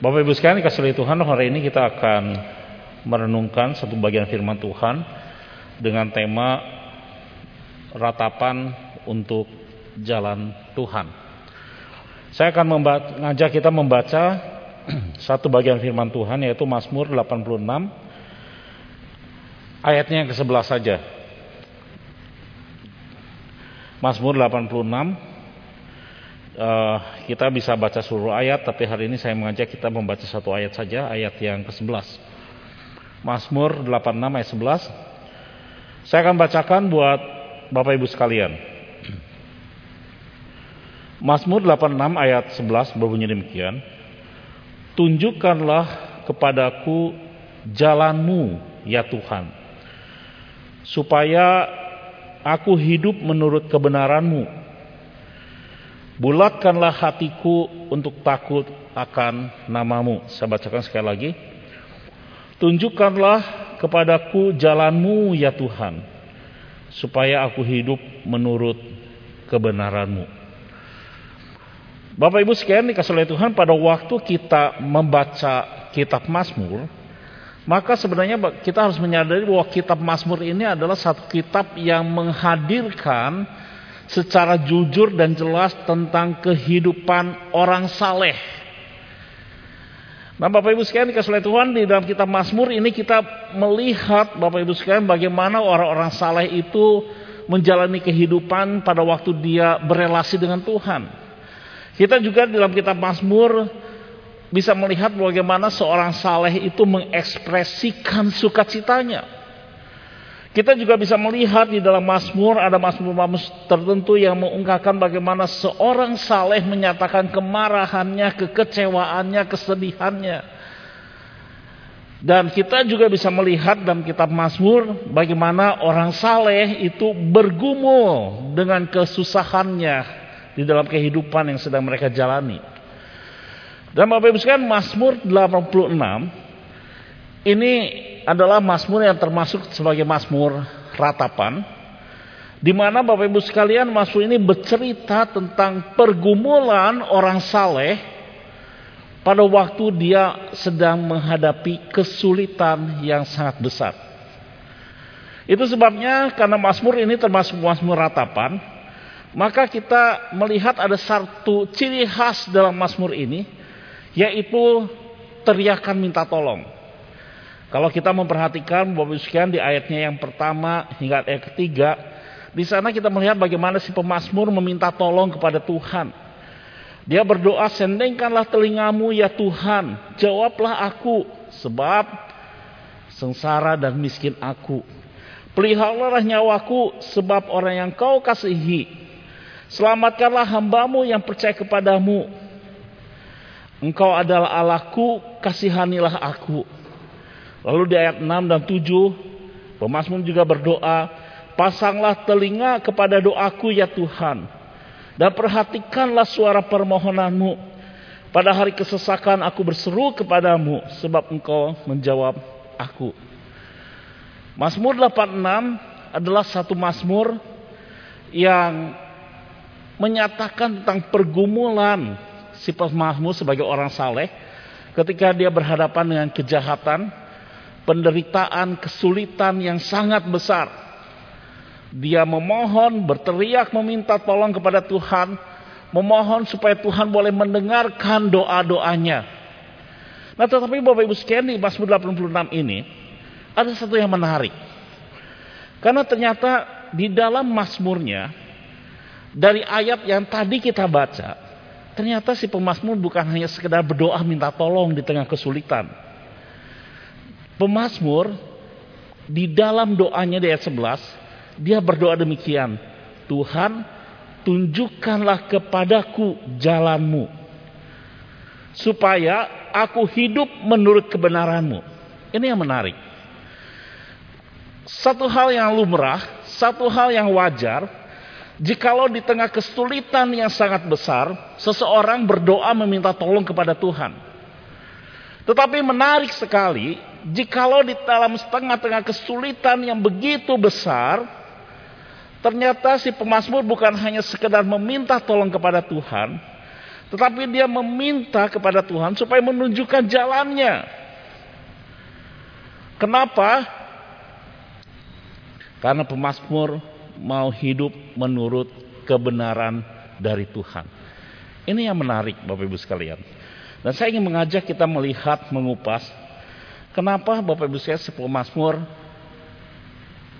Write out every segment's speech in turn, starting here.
Bapak Ibu sekalian kasih oleh Tuhan hari ini kita akan merenungkan satu bagian firman Tuhan dengan tema ratapan untuk jalan Tuhan. Saya akan mengajak kita membaca satu bagian firman Tuhan yaitu Mazmur 86 ayatnya yang ke-11 saja. Mazmur 86 uh, kita bisa baca seluruh ayat, tapi hari ini saya mengajak kita membaca satu ayat saja, ayat yang ke-11. Mazmur 86 ayat 11. Saya akan bacakan buat Bapak Ibu sekalian. Mazmur 86 ayat 11 berbunyi demikian. Tunjukkanlah kepadaku jalanmu ya Tuhan. Supaya aku hidup menurut kebenaranmu Bulatkanlah hatiku untuk takut akan namamu. Saya bacakan sekali lagi. Tunjukkanlah kepadaku jalanmu ya Tuhan. Supaya aku hidup menurut kebenaranmu. Bapak Ibu sekalian dikasih oleh Tuhan pada waktu kita membaca kitab Mazmur. Maka sebenarnya kita harus menyadari bahwa kitab Mazmur ini adalah satu kitab yang menghadirkan secara jujur dan jelas tentang kehidupan orang saleh. Nah Bapak Ibu sekalian dikasih Tuhan di dalam kitab Mazmur ini kita melihat Bapak Ibu sekalian bagaimana orang-orang saleh itu menjalani kehidupan pada waktu dia berelasi dengan Tuhan. Kita juga di dalam kitab Mazmur bisa melihat bagaimana seorang saleh itu mengekspresikan sukacitanya. Kita juga bisa melihat di dalam Mazmur ada Mazmur-Mazmur tertentu yang mengungkapkan bagaimana seorang saleh menyatakan kemarahannya, kekecewaannya, kesedihannya. Dan kita juga bisa melihat dalam kitab Mazmur bagaimana orang saleh itu bergumul dengan kesusahannya di dalam kehidupan yang sedang mereka jalani. Dan Bapak Ibu sekalian Mazmur 86 ini adalah Mazmur yang termasuk sebagai Mazmur ratapan di mana Bapak Ibu sekalian Mazmur ini bercerita tentang pergumulan orang saleh pada waktu dia sedang menghadapi kesulitan yang sangat besar. Itu sebabnya karena Mazmur ini termasuk Mazmur ratapan, maka kita melihat ada satu ciri khas dalam Mazmur ini yaitu teriakan minta tolong. Kalau kita memperhatikan Bapak sekian di ayatnya yang pertama hingga ayat ketiga, di sana kita melihat bagaimana si pemazmur meminta tolong kepada Tuhan. Dia berdoa, sendengkanlah telingamu ya Tuhan, jawablah aku, sebab sengsara dan miskin aku. Peliharalah nyawaku, sebab orang yang kau kasihi. Selamatkanlah hambamu yang percaya kepadamu. Engkau adalah Allahku, kasihanilah aku. Lalu di ayat 6 dan 7 pemazmur juga berdoa, pasanglah telinga kepada doaku ya Tuhan dan perhatikanlah suara permohonanmu. Pada hari kesesakan aku berseru kepadamu sebab engkau menjawab aku. Mazmur 86 adalah satu mazmur yang menyatakan tentang pergumulan si pemazmur sebagai orang saleh ketika dia berhadapan dengan kejahatan, penderitaan, kesulitan yang sangat besar. Dia memohon, berteriak meminta tolong kepada Tuhan, memohon supaya Tuhan boleh mendengarkan doa-doanya. Nah tetapi Bapak Ibu sekalian di Mazmur 86 ini ada satu yang menarik. Karena ternyata di dalam Mazmurnya dari ayat yang tadi kita baca, ternyata si pemazmur bukan hanya sekedar berdoa minta tolong di tengah kesulitan. Pemazmur di dalam doanya di ayat 11 dia berdoa demikian. Tuhan tunjukkanlah kepadaku jalanmu supaya aku hidup menurut kebenaranmu. Ini yang menarik. Satu hal yang lumrah, satu hal yang wajar, jikalau di tengah kesulitan yang sangat besar, seseorang berdoa meminta tolong kepada Tuhan. Tetapi menarik sekali, jikalau di dalam setengah-tengah kesulitan yang begitu besar, ternyata si pemazmur bukan hanya sekedar meminta tolong kepada Tuhan, Tetapi dia meminta kepada Tuhan supaya menunjukkan jalannya. Kenapa? Karena pemazmur mau hidup menurut kebenaran dari Tuhan. Ini yang menarik Bapak Ibu sekalian. Dan saya ingin mengajak kita melihat, mengupas kenapa Bapak Ibu sekalian si pemazmur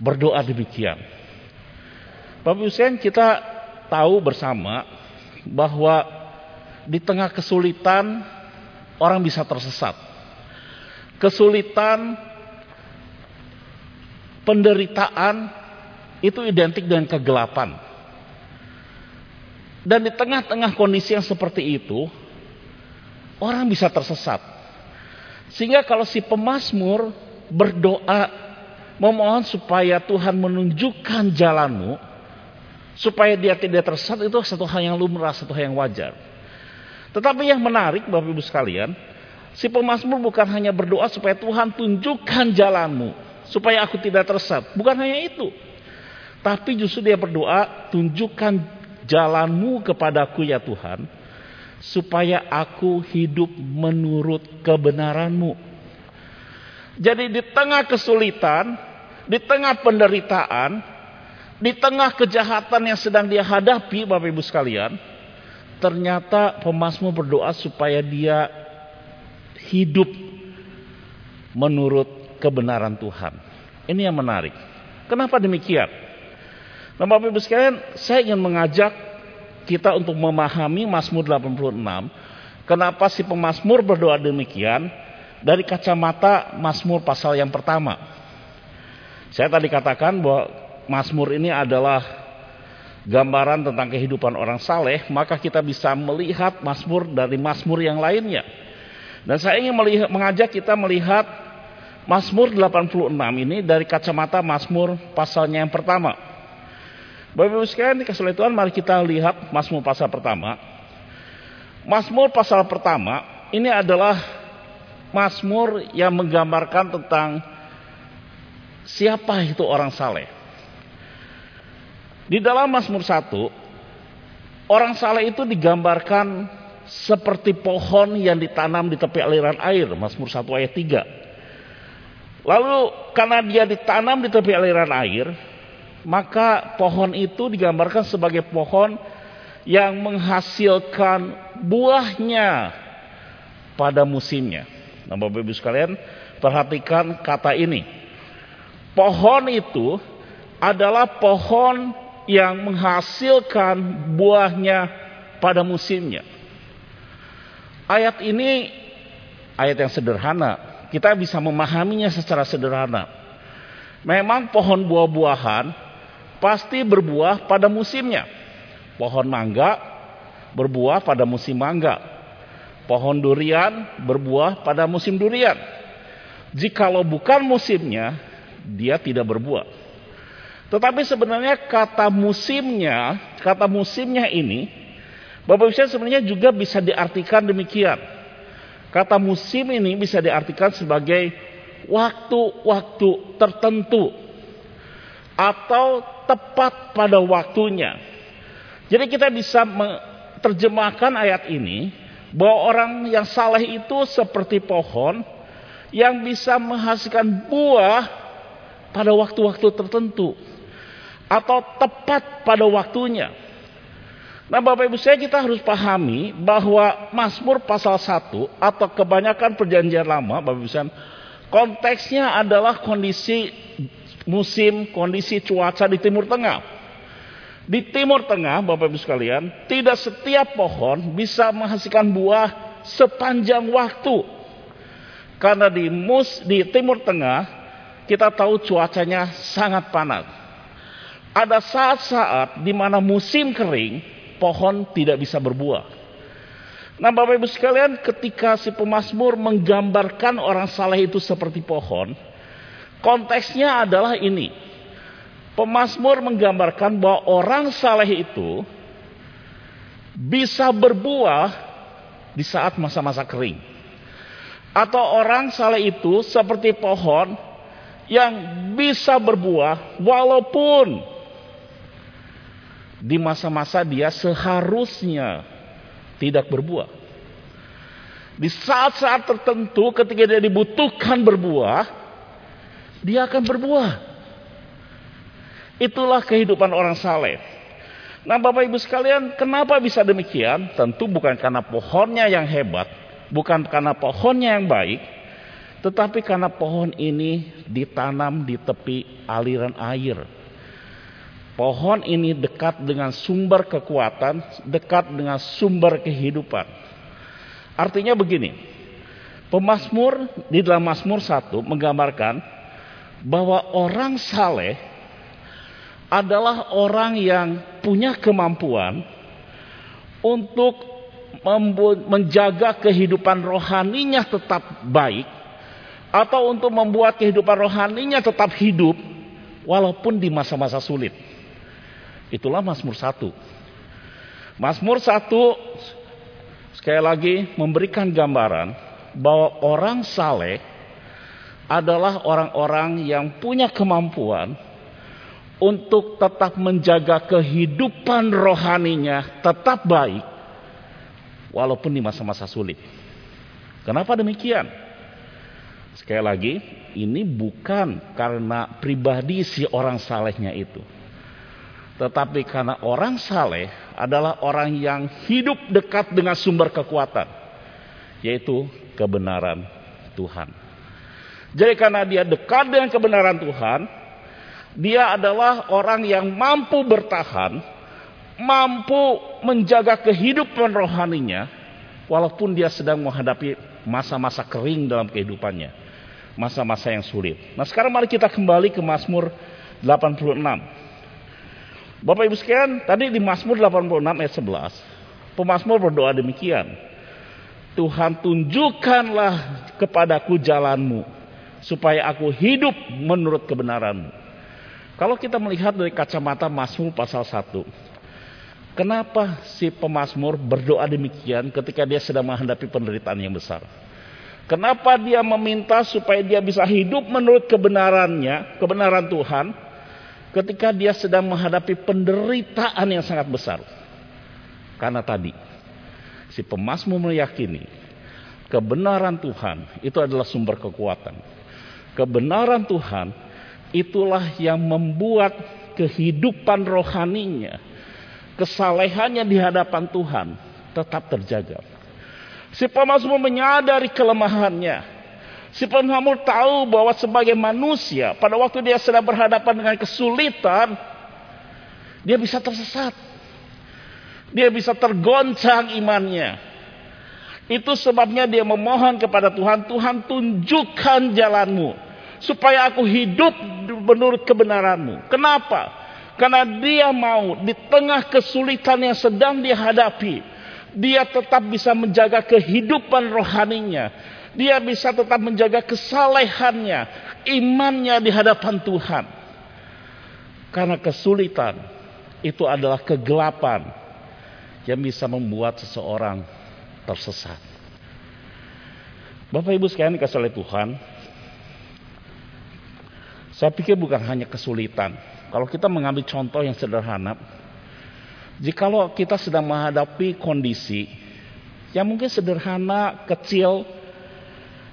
berdoa demikian. Bapak Ibu sekalian kita tahu bersama bahwa di tengah kesulitan orang bisa tersesat. Kesulitan penderitaan itu identik dengan kegelapan. Dan di tengah-tengah kondisi yang seperti itu, orang bisa tersesat. Sehingga kalau si pemazmur berdoa memohon supaya Tuhan menunjukkan jalanmu, supaya dia tidak tersesat itu satu hal yang lumrah, satu hal yang wajar. Tetapi yang menarik Bapak Ibu sekalian, si pemazmur bukan hanya berdoa supaya Tuhan tunjukkan jalanmu, supaya aku tidak tersesat. Bukan hanya itu. Tapi justru dia berdoa, tunjukkan jalanmu kepadaku ya Tuhan, supaya aku hidup menurut kebenaranmu. Jadi di tengah kesulitan, di tengah penderitaan, di tengah kejahatan yang sedang dia hadapi Bapak Ibu sekalian, ternyata pemasmu berdoa supaya dia hidup menurut kebenaran Tuhan. Ini yang menarik. Kenapa demikian? Nah Bapak Ibu sekalian, saya ingin mengajak kita untuk memahami Mazmur 86. Kenapa si pemazmur berdoa demikian? Dari kacamata Mazmur pasal yang pertama. Saya tadi katakan bahwa Mazmur ini adalah gambaran tentang kehidupan orang saleh, maka kita bisa melihat Mazmur dari Mazmur yang lainnya. Dan saya ingin melihat, mengajak kita melihat Mazmur 86 ini dari kacamata Mazmur pasalnya yang pertama. Bapak Ibu sekalian dikasih Tuhan mari kita lihat Mazmur pasal pertama. Mazmur pasal pertama ini adalah Mazmur yang menggambarkan tentang siapa itu orang saleh. Di dalam Mazmur 1 orang saleh itu digambarkan seperti pohon yang ditanam di tepi aliran air. Mazmur 1 ayat 3. Lalu karena dia ditanam di tepi aliran air, maka pohon itu digambarkan sebagai pohon yang menghasilkan buahnya pada musimnya. Nah, Bapak Ibu sekalian, perhatikan kata ini. Pohon itu adalah pohon yang menghasilkan buahnya pada musimnya. Ayat ini ayat yang sederhana, kita bisa memahaminya secara sederhana. Memang pohon buah-buahan pasti berbuah pada musimnya. Pohon mangga berbuah pada musim mangga. Pohon durian berbuah pada musim durian. Jikalau bukan musimnya, dia tidak berbuah. Tetapi sebenarnya kata musimnya, kata musimnya ini, Bapak Ibu sebenarnya juga bisa diartikan demikian. Kata musim ini bisa diartikan sebagai waktu-waktu tertentu atau tepat pada waktunya. Jadi kita bisa menerjemahkan ayat ini bahwa orang yang saleh itu seperti pohon yang bisa menghasilkan buah pada waktu-waktu tertentu atau tepat pada waktunya. Nah Bapak Ibu saya kita harus pahami bahwa Mazmur pasal 1 atau kebanyakan perjanjian lama Bapak Ibu saya, konteksnya adalah kondisi musim, kondisi cuaca di Timur Tengah. Di Timur Tengah Bapak Ibu sekalian, tidak setiap pohon bisa menghasilkan buah sepanjang waktu. Karena di mus di Timur Tengah kita tahu cuacanya sangat panas. Ada saat-saat di mana musim kering pohon tidak bisa berbuah. Nah Bapak Ibu sekalian ketika si pemazmur menggambarkan orang saleh itu seperti pohon. Konteksnya adalah ini. Pemazmur menggambarkan bahwa orang saleh itu bisa berbuah di saat masa-masa kering. Atau orang saleh itu seperti pohon yang bisa berbuah walaupun di masa-masa dia seharusnya tidak berbuah. Di saat-saat tertentu ketika dia dibutuhkan berbuah, dia akan berbuah. Itulah kehidupan orang saleh. Nah Bapak Ibu sekalian, kenapa bisa demikian? Tentu bukan karena pohonnya yang hebat, bukan karena pohonnya yang baik, tetapi karena pohon ini ditanam di tepi aliran air. Pohon ini dekat dengan sumber kekuatan, dekat dengan sumber kehidupan. Artinya begini, pemazmur di dalam Mazmur 1 menggambarkan bahwa orang saleh adalah orang yang punya kemampuan untuk menjaga kehidupan rohaninya tetap baik atau untuk membuat kehidupan rohaninya tetap hidup walaupun di masa-masa sulit. Itulah Mazmur 1. Mazmur 1 sekali lagi memberikan gambaran bahwa orang saleh adalah orang-orang yang punya kemampuan untuk tetap menjaga kehidupan rohaninya tetap baik walaupun di masa-masa sulit. Kenapa demikian? Sekali lagi, ini bukan karena pribadi si orang salehnya itu. Tetapi karena orang saleh adalah orang yang hidup dekat dengan sumber kekuatan. Yaitu kebenaran Tuhan. Jadi karena dia dekat dengan kebenaran Tuhan. Dia adalah orang yang mampu bertahan. Mampu menjaga kehidupan rohaninya. Walaupun dia sedang menghadapi masa-masa kering dalam kehidupannya. Masa-masa yang sulit. Nah sekarang mari kita kembali ke Mazmur 86. Bapak Ibu sekalian, tadi di Mazmur 86 ayat 11, pemazmur berdoa demikian. Tuhan tunjukkanlah kepadaku jalanmu, supaya aku hidup menurut kebenaranmu. Kalau kita melihat dari kacamata Mazmur pasal 1, kenapa si pemazmur berdoa demikian ketika dia sedang menghadapi penderitaan yang besar? Kenapa dia meminta supaya dia bisa hidup menurut kebenarannya, kebenaran Tuhan, ketika dia sedang menghadapi penderitaan yang sangat besar. Karena tadi si pemasmu meyakini kebenaran Tuhan itu adalah sumber kekuatan. Kebenaran Tuhan itulah yang membuat kehidupan rohaninya, kesalehannya di hadapan Tuhan tetap terjaga. Si pemasmu menyadari kelemahannya, Si pemazmur tahu bahwa sebagai manusia pada waktu dia sedang berhadapan dengan kesulitan, dia bisa tersesat. Dia bisa tergoncang imannya. Itu sebabnya dia memohon kepada Tuhan, Tuhan tunjukkan jalanmu. Supaya aku hidup menurut kebenaranmu. Kenapa? Karena dia mau di tengah kesulitan yang sedang dihadapi. Dia tetap bisa menjaga kehidupan rohaninya dia bisa tetap menjaga kesalehannya, imannya di hadapan Tuhan. Karena kesulitan itu adalah kegelapan yang bisa membuat seseorang tersesat. Bapak Ibu sekalian dikasih oleh Tuhan, saya pikir bukan hanya kesulitan. Kalau kita mengambil contoh yang sederhana, jikalau kita sedang menghadapi kondisi yang mungkin sederhana, kecil,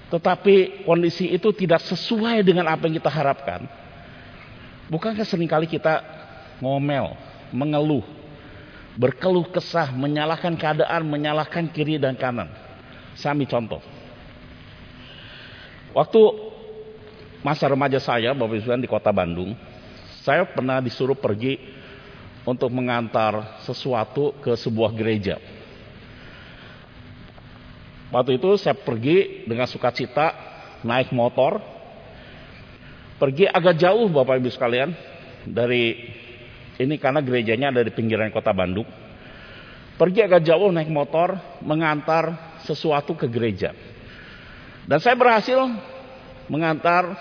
tetapi kondisi itu tidak sesuai dengan apa yang kita harapkan. Bukankah sering kali kita ngomel, mengeluh, berkeluh kesah, menyalahkan keadaan, menyalahkan kiri dan kanan. Sami contoh. Waktu masa remaja saya, Bapak Ibu di kota Bandung, saya pernah disuruh pergi untuk mengantar sesuatu ke sebuah gereja. Waktu itu saya pergi dengan sukacita naik motor. Pergi agak jauh Bapak Ibu sekalian dari ini karena gerejanya ada di pinggiran kota Bandung. Pergi agak jauh naik motor mengantar sesuatu ke gereja. Dan saya berhasil mengantar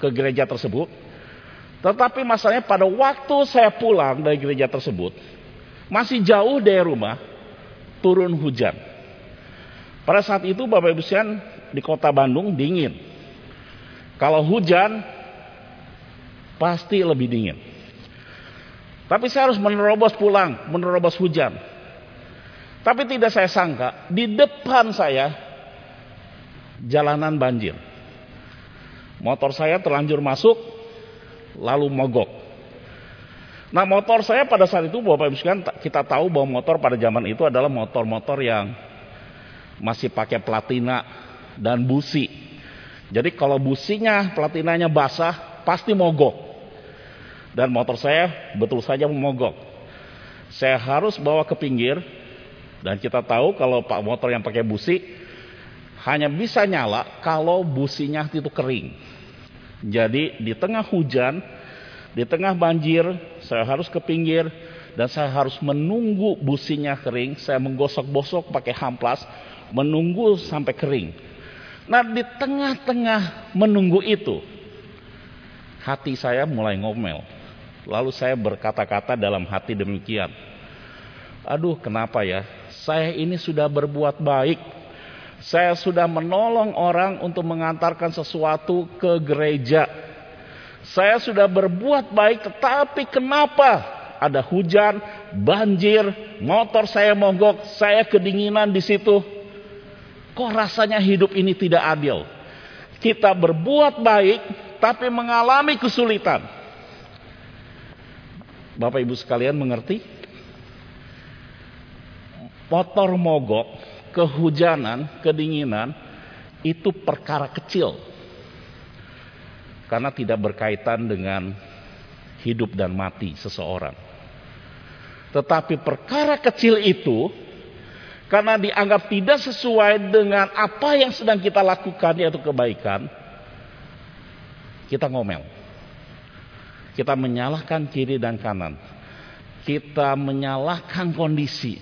ke gereja tersebut. Tetapi masalahnya pada waktu saya pulang dari gereja tersebut, masih jauh dari rumah, turun hujan. Pada saat itu Bapak Ibu sekalian di kota Bandung dingin. Kalau hujan pasti lebih dingin. Tapi saya harus menerobos pulang, menerobos hujan. Tapi tidak saya sangka, di depan saya jalanan banjir. Motor saya terlanjur masuk, lalu mogok. Nah motor saya pada saat itu Bapak Ibu sekalian kita tahu bahwa motor pada zaman itu adalah motor-motor yang masih pakai platina dan busi. Jadi kalau businya platinanya basah pasti mogok. Dan motor saya betul saja mogok. Saya harus bawa ke pinggir dan kita tahu kalau pak motor yang pakai busi hanya bisa nyala kalau businya itu kering. Jadi di tengah hujan di tengah banjir, saya harus ke pinggir dan saya harus menunggu businya kering. Saya menggosok-gosok pakai hamplas, menunggu sampai kering. Nah, di tengah-tengah menunggu itu, hati saya mulai ngomel. Lalu saya berkata-kata dalam hati demikian. Aduh, kenapa ya? Saya ini sudah berbuat baik. Saya sudah menolong orang untuk mengantarkan sesuatu ke gereja saya sudah berbuat baik, tetapi kenapa ada hujan, banjir, motor saya mogok, saya kedinginan di situ. Kok rasanya hidup ini tidak adil? Kita berbuat baik, tapi mengalami kesulitan. Bapak Ibu sekalian mengerti? Motor mogok, kehujanan, kedinginan, itu perkara kecil karena tidak berkaitan dengan hidup dan mati seseorang. Tetapi perkara kecil itu karena dianggap tidak sesuai dengan apa yang sedang kita lakukan yaitu kebaikan, kita ngomel. Kita menyalahkan kiri dan kanan. Kita menyalahkan kondisi.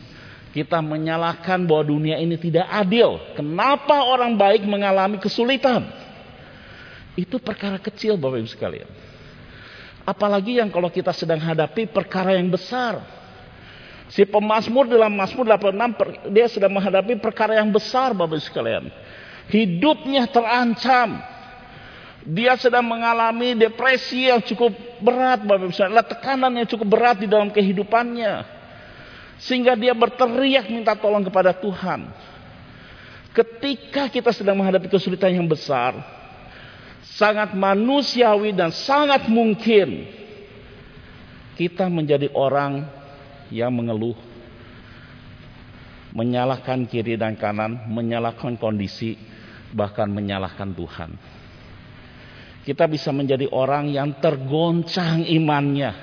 Kita menyalahkan bahwa dunia ini tidak adil. Kenapa orang baik mengalami kesulitan? Itu perkara kecil Bapak Ibu sekalian. Apalagi yang kalau kita sedang hadapi perkara yang besar. Si pemazmur dalam Mazmur 86 dia sedang menghadapi perkara yang besar Bapak Ibu sekalian. Hidupnya terancam. Dia sedang mengalami depresi yang cukup berat Bapak Ibu sekalian. Tekanan yang cukup berat di dalam kehidupannya. Sehingga dia berteriak minta tolong kepada Tuhan. Ketika kita sedang menghadapi kesulitan yang besar, sangat manusiawi dan sangat mungkin kita menjadi orang yang mengeluh, menyalahkan kiri dan kanan, menyalahkan kondisi, bahkan menyalahkan Tuhan. Kita bisa menjadi orang yang tergoncang imannya,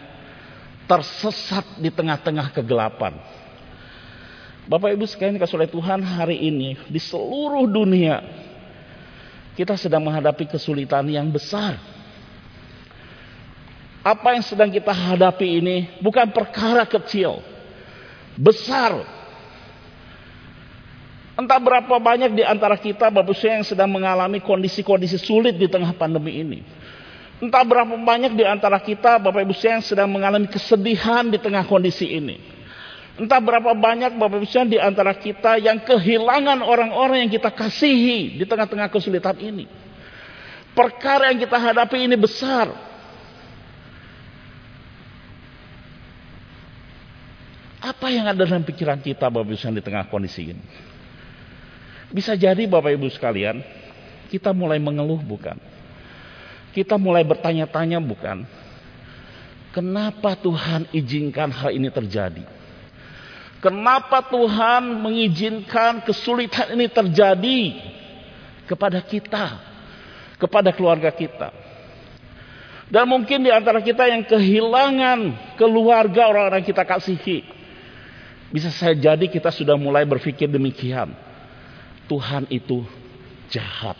tersesat di tengah-tengah kegelapan. Bapak Ibu sekalian kasih oleh Tuhan hari ini di seluruh dunia kita sedang menghadapi kesulitan yang besar. Apa yang sedang kita hadapi ini bukan perkara kecil, besar. Entah berapa banyak di antara kita Bapak Ibu yang sedang mengalami kondisi-kondisi sulit di tengah pandemi ini. Entah berapa banyak di antara kita Bapak Ibu yang sedang mengalami kesedihan di tengah kondisi ini. Entah berapa banyak Bapak Ibu di antara kita yang kehilangan orang-orang yang kita kasihi di tengah-tengah kesulitan ini. Perkara yang kita hadapi ini besar. Apa yang ada dalam pikiran kita Bapak Ibu di tengah kondisi ini? Bisa jadi Bapak Ibu sekalian, kita mulai mengeluh bukan? Kita mulai bertanya-tanya bukan? Kenapa Tuhan izinkan hal ini terjadi? Kenapa Tuhan mengizinkan kesulitan ini terjadi kepada kita, kepada keluarga kita? Dan mungkin di antara kita yang kehilangan keluarga orang-orang kita kasihi. Bisa saya jadi kita sudah mulai berpikir demikian. Tuhan itu jahat.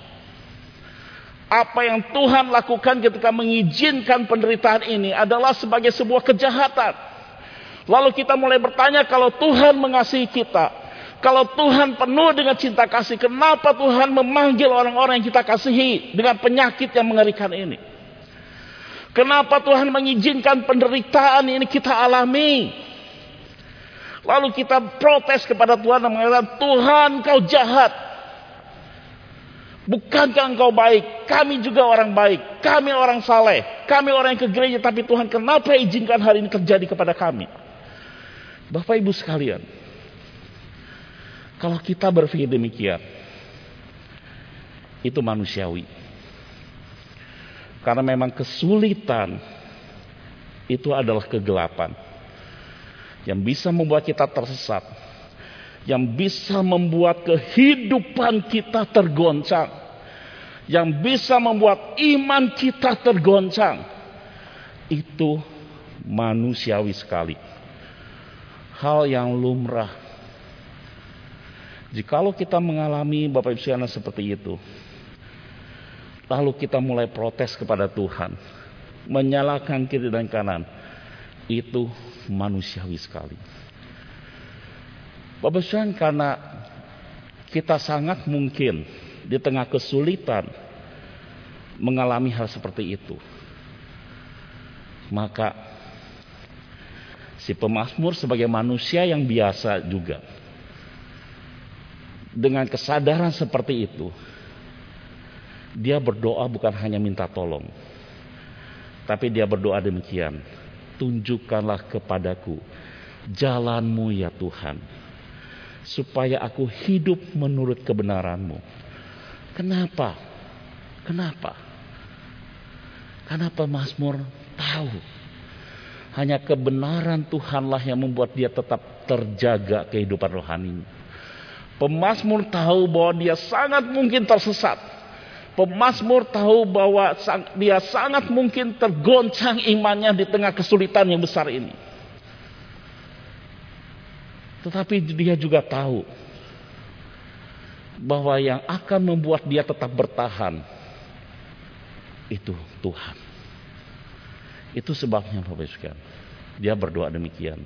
Apa yang Tuhan lakukan ketika mengizinkan penderitaan ini adalah sebagai sebuah kejahatan. Lalu kita mulai bertanya kalau Tuhan mengasihi kita. Kalau Tuhan penuh dengan cinta kasih. Kenapa Tuhan memanggil orang-orang yang kita kasihi. Dengan penyakit yang mengerikan ini. Kenapa Tuhan mengizinkan penderitaan ini kita alami. Lalu kita protes kepada Tuhan dan mengatakan. Tuhan kau jahat. Bukankah engkau baik? Kami juga orang baik. Kami orang saleh. Kami orang yang ke gereja. Tapi Tuhan kenapa izinkan hari ini terjadi kepada kami? Bapak Ibu sekalian, Kalau kita berpikir demikian, itu manusiawi. Karena memang kesulitan itu adalah kegelapan yang bisa membuat kita tersesat, yang bisa membuat kehidupan kita tergoncang, yang bisa membuat iman kita tergoncang. Itu manusiawi sekali. Hal yang lumrah. Jikalau kita mengalami Bapak Ibu sekalian seperti itu, lalu kita mulai protes kepada Tuhan, menyalahkan kiri dan kanan, itu manusiawi sekali. Bapak karena kita sangat mungkin di tengah kesulitan mengalami hal seperti itu. Maka si pemazmur sebagai manusia yang biasa juga dengan kesadaran seperti itu dia berdoa bukan hanya minta tolong tapi dia berdoa demikian tunjukkanlah kepadaku jalanmu ya Tuhan supaya aku hidup menurut kebenaranmu kenapa kenapa karena pemazmur tahu hanya kebenaran Tuhanlah yang membuat dia tetap terjaga kehidupan rohani. Pemasmur tahu bahwa dia sangat mungkin tersesat. Pemasmur tahu bahwa dia sangat mungkin tergoncang imannya di tengah kesulitan yang besar ini. Tetapi dia juga tahu bahwa yang akan membuat dia tetap bertahan itu Tuhan. Itu sebabnya Bapak Ibu Dia berdoa demikian.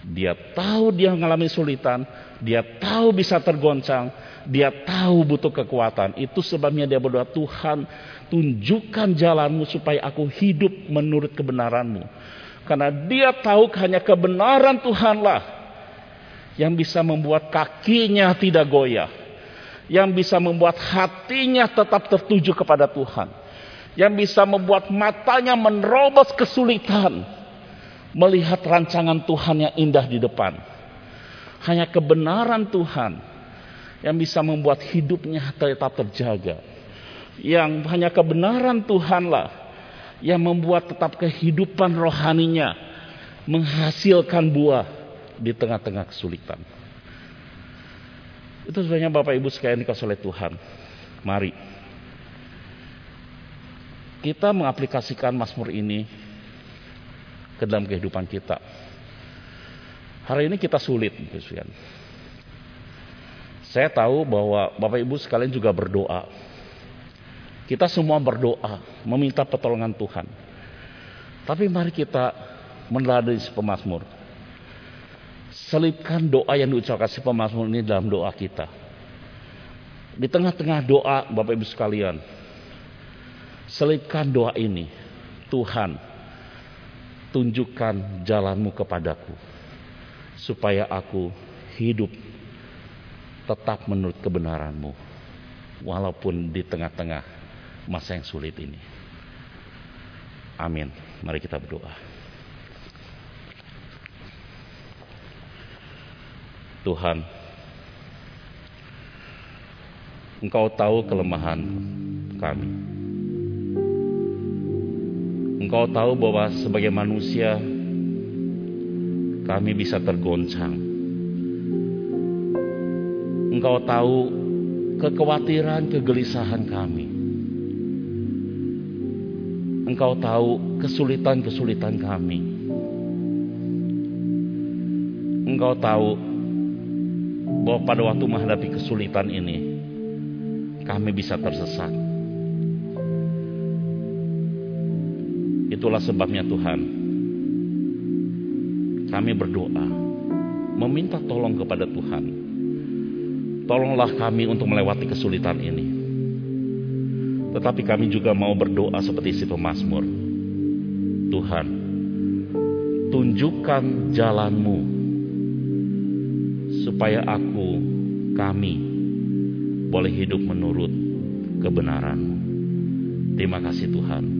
Dia tahu dia mengalami sulitan, dia tahu bisa tergoncang, dia tahu butuh kekuatan. Itu sebabnya dia berdoa, Tuhan tunjukkan jalanmu supaya aku hidup menurut kebenaranmu. Karena dia tahu hanya kebenaran Tuhanlah yang bisa membuat kakinya tidak goyah. Yang bisa membuat hatinya tetap tertuju kepada Tuhan yang bisa membuat matanya menerobos kesulitan melihat rancangan Tuhan yang indah di depan. Hanya kebenaran Tuhan yang bisa membuat hidupnya tetap terjaga. Yang hanya kebenaran Tuhanlah yang membuat tetap kehidupan rohaninya menghasilkan buah di tengah-tengah kesulitan. Itu sebenarnya Bapak Ibu sekalian dikasih oleh Tuhan. Mari kita mengaplikasikan Mazmur ini ke dalam kehidupan kita. Hari ini kita sulit. Saya tahu bahwa Bapak Ibu sekalian juga berdoa. Kita semua berdoa, meminta pertolongan Tuhan. Tapi mari kita meneladani si pemazmur. Selipkan doa yang diucapkan si pemazmur ini dalam doa kita. Di tengah-tengah doa Bapak Ibu sekalian, Selipkan doa ini. Tuhan, tunjukkan jalanmu kepadaku. Supaya aku hidup tetap menurut kebenaranmu. Walaupun di tengah-tengah masa yang sulit ini. Amin. Mari kita berdoa. Tuhan, Engkau tahu kelemahan kami. Engkau tahu bahwa sebagai manusia kami bisa tergoncang. Engkau tahu kekhawatiran, kegelisahan kami. Engkau tahu kesulitan-kesulitan kami. Engkau tahu bahwa pada waktu menghadapi kesulitan ini, kami bisa tersesat. Itulah sebabnya Tuhan, kami berdoa, meminta tolong kepada Tuhan. Tolonglah kami untuk melewati kesulitan ini. Tetapi kami juga mau berdoa seperti si pemazmur. Tuhan, tunjukkan jalanmu supaya aku, kami boleh hidup menurut kebenaranmu. Terima kasih Tuhan.